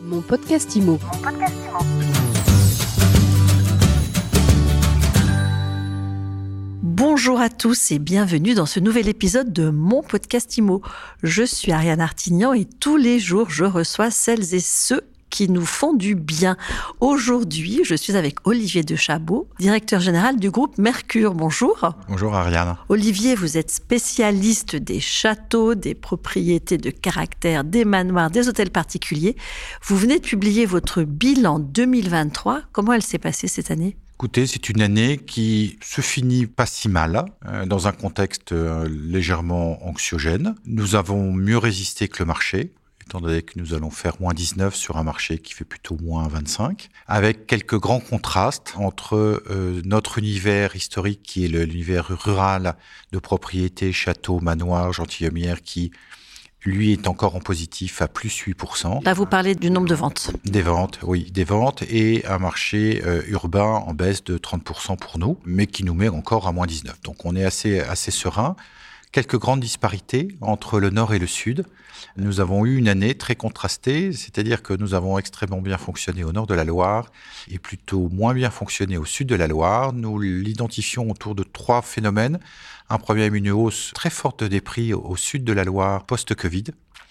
Mon podcast IMO. Bonjour à tous et bienvenue dans ce nouvel épisode de mon podcast IMO. Je suis Ariane Artignan et tous les jours je reçois celles et ceux qui nous font du bien. Aujourd'hui, je suis avec Olivier de Chabot, directeur général du groupe Mercure. Bonjour. Bonjour Ariane. Olivier, vous êtes spécialiste des châteaux, des propriétés de caractère, des manoirs, des hôtels particuliers. Vous venez de publier votre bilan 2023. Comment elle s'est passée cette année? Écoutez, c'est une année qui se finit pas si mal, euh, dans un contexte euh, légèrement anxiogène. Nous avons mieux résisté que le marché étant donné que nous allons faire moins 19 sur un marché qui fait plutôt moins 25, avec quelques grands contrastes entre euh, notre univers historique qui est l'univers rural de propriété, château, manoir, gentilhommière, qui lui est encore en positif à plus 8%. Là, vous parlez du nombre de ventes. Des ventes, oui, des ventes et un marché euh, urbain en baisse de 30% pour nous, mais qui nous met encore à moins 19. Donc on est assez, assez serein quelques grandes disparités entre le nord et le sud. Nous avons eu une année très contrastée, c'est-à-dire que nous avons extrêmement bien fonctionné au nord de la Loire et plutôt moins bien fonctionné au sud de la Loire. Nous l'identifions autour de trois phénomènes. Un premier, une hausse très forte des prix au sud de la Loire post-Covid,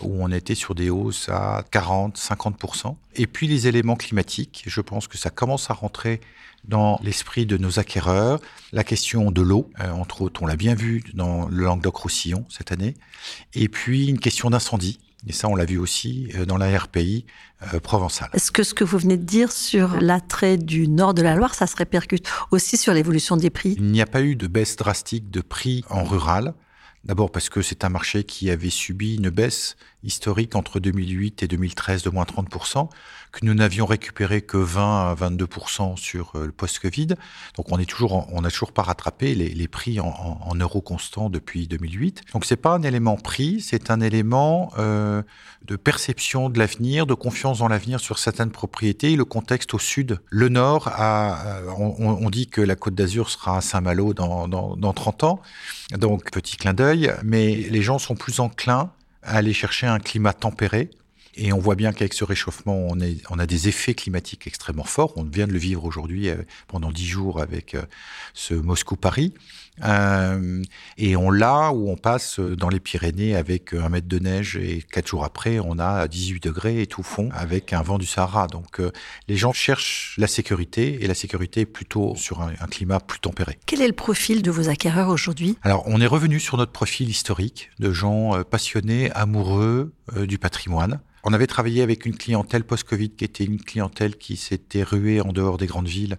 où on était sur des hausses à 40, 50%. Et puis les éléments climatiques, je pense que ça commence à rentrer dans l'esprit de nos acquéreurs. La question de l'eau, euh, entre autres, on l'a bien vu dans le Languedoc-Roussillon cette année. Et puis une question d'incendie. Et ça, on l'a vu aussi euh, dans la RPI euh, provençale. Est-ce que ce que vous venez de dire sur l'attrait du nord de la Loire, ça se répercute aussi sur l'évolution des prix? Il n'y a pas eu de baisse drastique de prix en rural. D'abord parce que c'est un marché qui avait subi une baisse historique entre 2008 et 2013 de moins 30%, que nous n'avions récupéré que 20 à 22% sur euh, le post-Covid. Donc on est toujours, on n'a toujours pas rattrapé les, prix en, en, euros constants depuis 2008. Donc c'est pas un élément prix, c'est un élément euh, de perception de l'avenir, de confiance dans l'avenir sur certaines propriétés. Le contexte au sud, le nord, a, on, on dit que la Côte d'Azur sera à Saint-Malo dans, dans, dans 30 ans. Donc petit clin d'œil, mais les gens sont plus enclins à aller chercher un climat tempéré. Et on voit bien qu'avec ce réchauffement, on, est, on, a des effets climatiques extrêmement forts. On vient de le vivre aujourd'hui euh, pendant dix jours avec euh, ce Moscou-Paris. Euh, et on l'a où on passe dans les Pyrénées avec un mètre de neige et quatre jours après, on a 18 degrés et tout fond avec un vent du Sahara. Donc euh, les gens cherchent la sécurité et la sécurité est plutôt sur un, un, climat plus tempéré. Quel est le profil de vos acquéreurs aujourd'hui? Alors on est revenu sur notre profil historique de gens passionnés, amoureux du patrimoine. On avait travaillé avec une clientèle post-Covid qui était une clientèle qui s'était ruée en dehors des grandes villes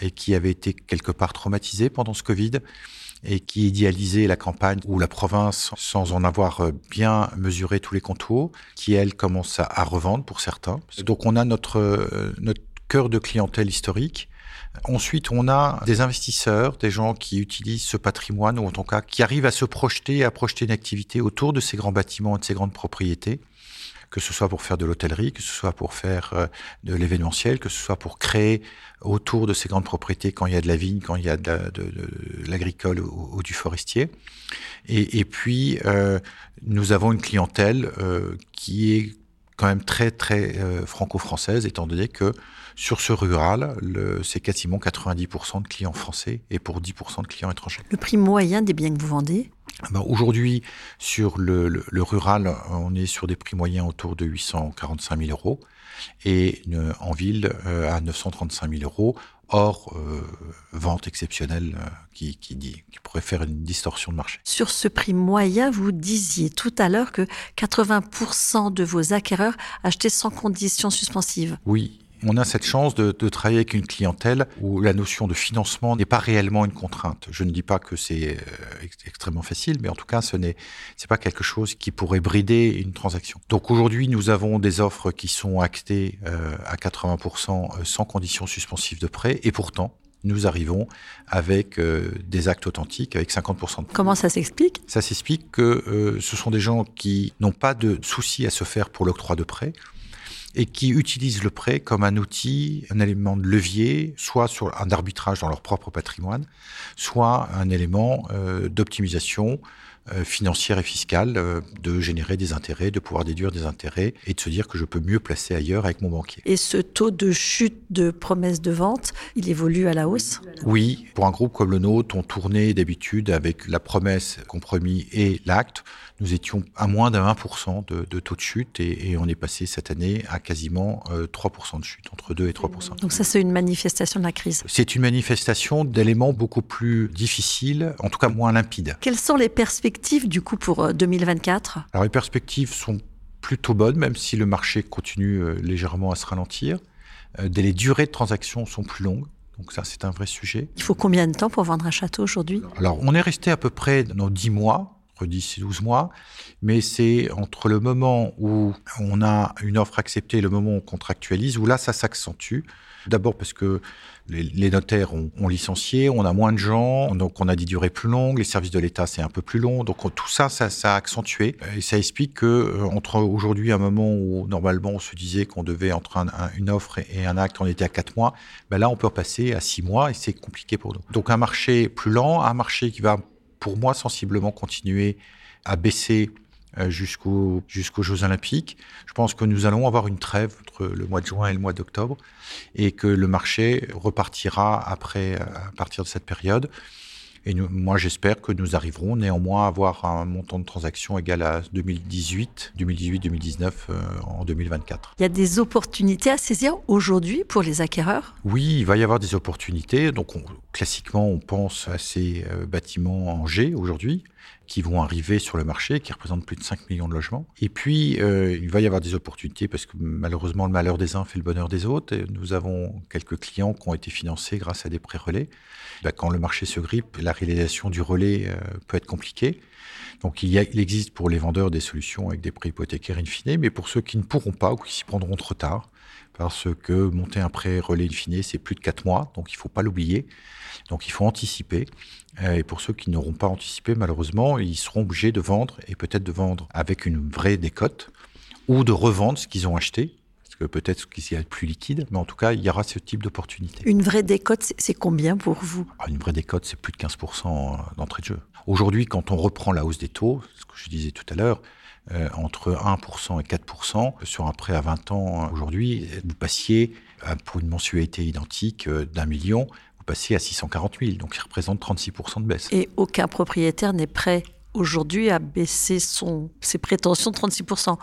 et qui avait été quelque part traumatisée pendant ce Covid et qui idéalisait la campagne ou la province sans en avoir euh, bien mesuré tous les contours, qui elle commence à, à revendre pour certains. Donc on a notre, euh, notre cœur de clientèle historique. Ensuite, on a des investisseurs, des gens qui utilisent ce patrimoine, ou en tout cas qui arrivent à se projeter, à projeter une activité autour de ces grands bâtiments et de ces grandes propriétés que ce soit pour faire de l'hôtellerie, que ce soit pour faire euh, de l'événementiel, que ce soit pour créer autour de ces grandes propriétés quand il y a de la vigne, quand il y a de l'agricole ou, du forestier. Et, et puis, euh, nous avons une clientèle euh, qui est quand même très très euh, franco-française, étant donné que sur ce rural, c'est quasiment 90% de clients français et pour 10% de clients étrangers. Le prix moyen des biens que vous vendez ben Aujourd'hui, sur le, le, le, rural, on est sur des prix moyens autour de 845 000 euros et une, en ville euh, à 935 000 euros hors euh, vente exceptionnelle euh, qui, qui, dit, qui pourrait faire une distorsion de marché. Sur ce prix moyen, vous disiez tout à l'heure que 80% de vos acquéreurs achetaient sans condition suspensive. Oui, on a cette chance de, de, travailler avec une clientèle où la notion de financement n'est pas réellement une contrainte. Je ne dis pas que c'est euh, extrêmement facile, mais en tout cas, ce n'est pas quelque chose qui pourrait brider une transaction. Donc aujourd'hui, nous avons des offres qui sont actées euh, à 80% euh, sans condition suspensive de prêt, et pourtant, nous arrivons avec euh, des actes authentiques, avec 50% de Comment ça s'explique? Ça s'explique que euh, ce sont des gens qui n'ont pas de soucis à se faire pour l'octroi de prêt et qui utilisent le prêt comme un outil, un élément de levier, soit sur un arbitrage dans leur propre patrimoine, soit un élément euh, d'optimisation financière et fiscale euh, de générer des intérêts, de pouvoir déduire des intérêts et de se dire que je peux mieux placer ailleurs avec mon banquier. Et ce taux de chute de promesses de vente, il évolue à la hausse? Oui, pour un groupe comme le nôtre, on tournait d'habitude avec la promesse compromis et l'acte nous étions à moins d'un 1% de, de, taux de chute et, on est passé cette année à quasiment 3% de chute, entre 2 et 3%. Donc ça, c'est une manifestation de la crise? C'est une manifestation d'éléments beaucoup plus difficiles, en tout cas moins limpides. Quelles sont les perspectives du coup pour 2024 euh, Alors les perspectives sont plutôt bonnes, même si le marché continue euh, légèrement à se ralentir. Euh, les durées de transaction sont plus longues. Donc ça, c'est un vrai sujet. Il faut combien de temps pour vendre un château aujourd'hui? Alors, on est resté à peu près dans 10 mois entre 10 et 12 mois, mais c'est entre le moment où on a une offre acceptée et le moment où on contractualise, où là, ça s'accentue. D'abord parce que les, notaires ont, licencié, on a moins de gens, donc on a des durées plus longues, les services de l'État c'est un peu plus long, donc tout ça, ça, a accentué et ça explique que euh, entre aujourd'hui un moment où normalement on se disait qu'on devait entre une offre et un acte, on était à 4 mois, ben là on peut passer à 6 mois et c'est compliqué pour nous. Donc un marché plus lent, un marché qui va pour moi, sensiblement continuer à baisser euh, jusqu'aux Jeux Olympiques. Je pense que nous allons avoir une trêve entre le mois de juin et le mois d'octobre et que le marché repartira après, à partir de cette période. Et moi, j'espère que nous arriverons néanmoins à avoir un montant de transactions égal à 2018, 2018-2019 euh, en 2024. Il y a des opportunités à saisir aujourd'hui pour les acquéreurs? Oui, il va y avoir des opportunités. Donc, classiquement, on pense à ces euh, bâtiments en G aujourd'hui qui vont arriver sur le marché, qui représentent plus de 5 millions de logements. Et puis, euh, il va y avoir des opportunités parce que malheureusement, le malheur des uns fait le bonheur des autres. Et nous avons quelques clients qui ont été financés grâce à des prêts relais. Bah, quand le marché se grippe, la réalisation du relais euh, peut être compliquée. Donc il, il, existe pour les vendeurs des solutions avec des prêts hypothécaires in fine, mais pour ceux qui ne pourront pas ou qui s'y prendront trop tard, parce que monter un prêt relais in fine, c'est plus de 4 mois, donc il ne faut pas l'oublier. Donc il faut anticiper. Euh, et pour ceux qui n'auront pas anticipé, malheureusement, ils seront obligés de vendre, et peut-être de vendre avec une vraie décote, ou de revendre ce qu'ils ont acheté, parce que peut-être qu'ils y plus liquide, mais en tout cas, il y aura ce type d'opportunité. Une vraie décote, c'est combien pour vous? Ah, Une vraie décote, c'est plus de 15% d'entrée de jeu. Aujourd'hui, quand on reprend la hausse des taux, ce que je disais tout à l'heure, euh, entre 1% et 4% sur un prêt à 20 ans aujourd'hui, vous passiez euh, pour une mensualité identique d'un million, passer à 640 000, donc il représente 36% de baisse. Et aucun propriétaire n'est prêt aujourd'hui à baisser son, ses prétentions de 36%. Non.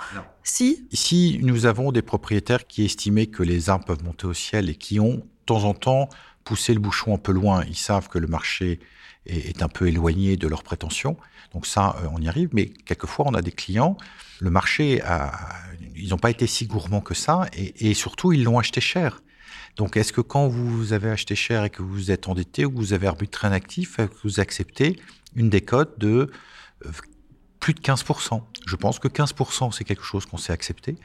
Si? Ici, nous avons des propriétaires qui estimaient que les arbres peuvent monter au ciel et qui ont, de temps en temps, poussé le bouchon un peu loin. Ils savent que le marché est, un peu éloigné de leurs prétentions. Donc ça, euh, on y arrive. Mais quelquefois, on a des clients, le marché, a, ils n'ont pas été si gourmands que ça. Et, et surtout, ils l'ont acheté cher. Donc, est-ce que quand vous avez acheté cher et que vous êtes endetté ou que vous avez arbitré un actif, vous acceptez une décote de euh, plus de 15%. Je pense que 15%, c'est quelque chose qu'on sait accepter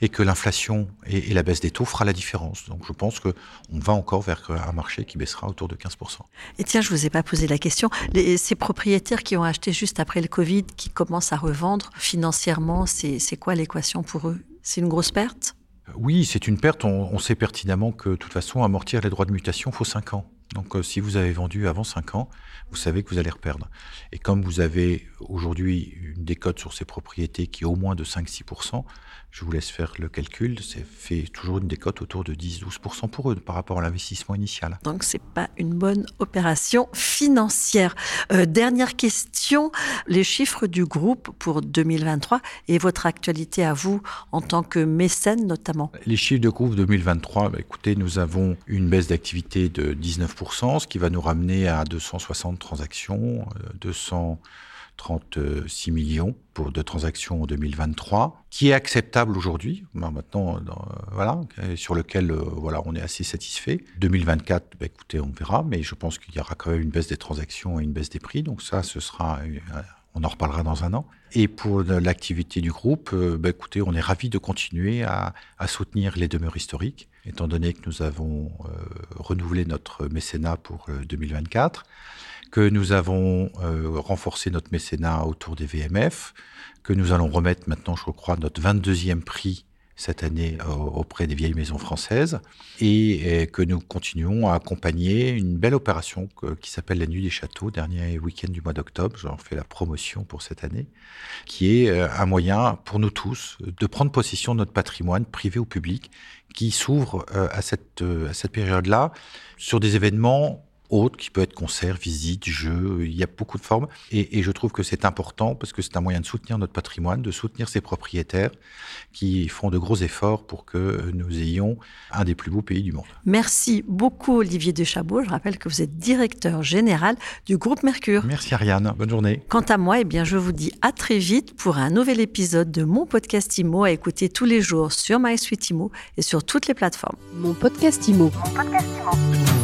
et que l'inflation et, la baisse des taux fera la différence. Donc je pense qu'on va encore vers un marché qui baissera autour de 15%. Et tiens, je ne vous ai pas posé la question. ces propriétaires qui ont acheté juste après le Covid, qui commencent à revendre financièrement, c'est quoi l'équation pour eux? C'est une grosse perte? Oui, c'est une perte. On, sait pertinemment que de toute façon, amortir les droits de mutation, faut 5 ans. Donc euh, si vous avez vendu avant 5 ans, vous savez que vous allez reperdre. Et comme vous avez aujourd'hui décote sur ces propriétés qui est au moins de 5-6%, je vous laisse faire le calcul, c'est fait toujours une décote autour de 10-12% pour eux par rapport à l'investissement initial. Donc c'est pas une bonne opération financière. Euh, dernière question, les chiffres du groupe pour 2023 et votre actualité à vous en tant que mécène notamment. Les chiffres de groupe 2023, bah, écoutez, nous avons une baisse d'activité de 19%, ce qui va nous ramener à 260 transactions, 200 euh, 36 millions pour de transactions en 2023, qui est acceptable aujourd'hui, ben, maintenant, euh, voilà, sur lequel euh, voilà, on est assez satisfait. 2024, ben, écoutez, on verra, mais je pense qu'il y aura quand même une baisse des transactions et une baisse des prix, donc ça, ce sera, euh, on en reparlera dans un an. Et pour l'activité du groupe, ben, écoutez, on est ravi de continuer à, soutenir les demeures historiques, étant donné que nous avons renouvelé notre mécénat pour 2024 que nous avons euh, renforcé notre mécénat autour des VMF, que nous allons remettre maintenant, je crois, notre 22e prix cette année auprès des vieilles maisons françaises et que nous continuons à accompagner une belle opération qui s'appelle la Nuit des Châteaux, dernier week-end du mois d'octobre. J'en fais la promotion pour cette année, qui est un moyen pour nous tous de prendre possession de notre patrimoine privé ou public qui s'ouvre à cette période-là sur des événements autre, qui peut être concert, visite, jeu, il y a beaucoup de formes. Et, je trouve que c'est important parce que c'est un moyen de soutenir notre patrimoine, de soutenir ses propriétaires qui font de gros efforts pour que nous ayons un des plus beaux pays du monde. Merci beaucoup Olivier Deschabot. Je rappelle que vous êtes directeur général du groupe Mercure. Merci Ariane, bonne journée. Quant à moi, eh bien, je vous dis à très vite pour un nouvel épisode de mon podcast IMO à écouter tous les jours sur MySuite IMO et sur toutes les plateformes. Mon podcast IMO. Mon podcast IMO.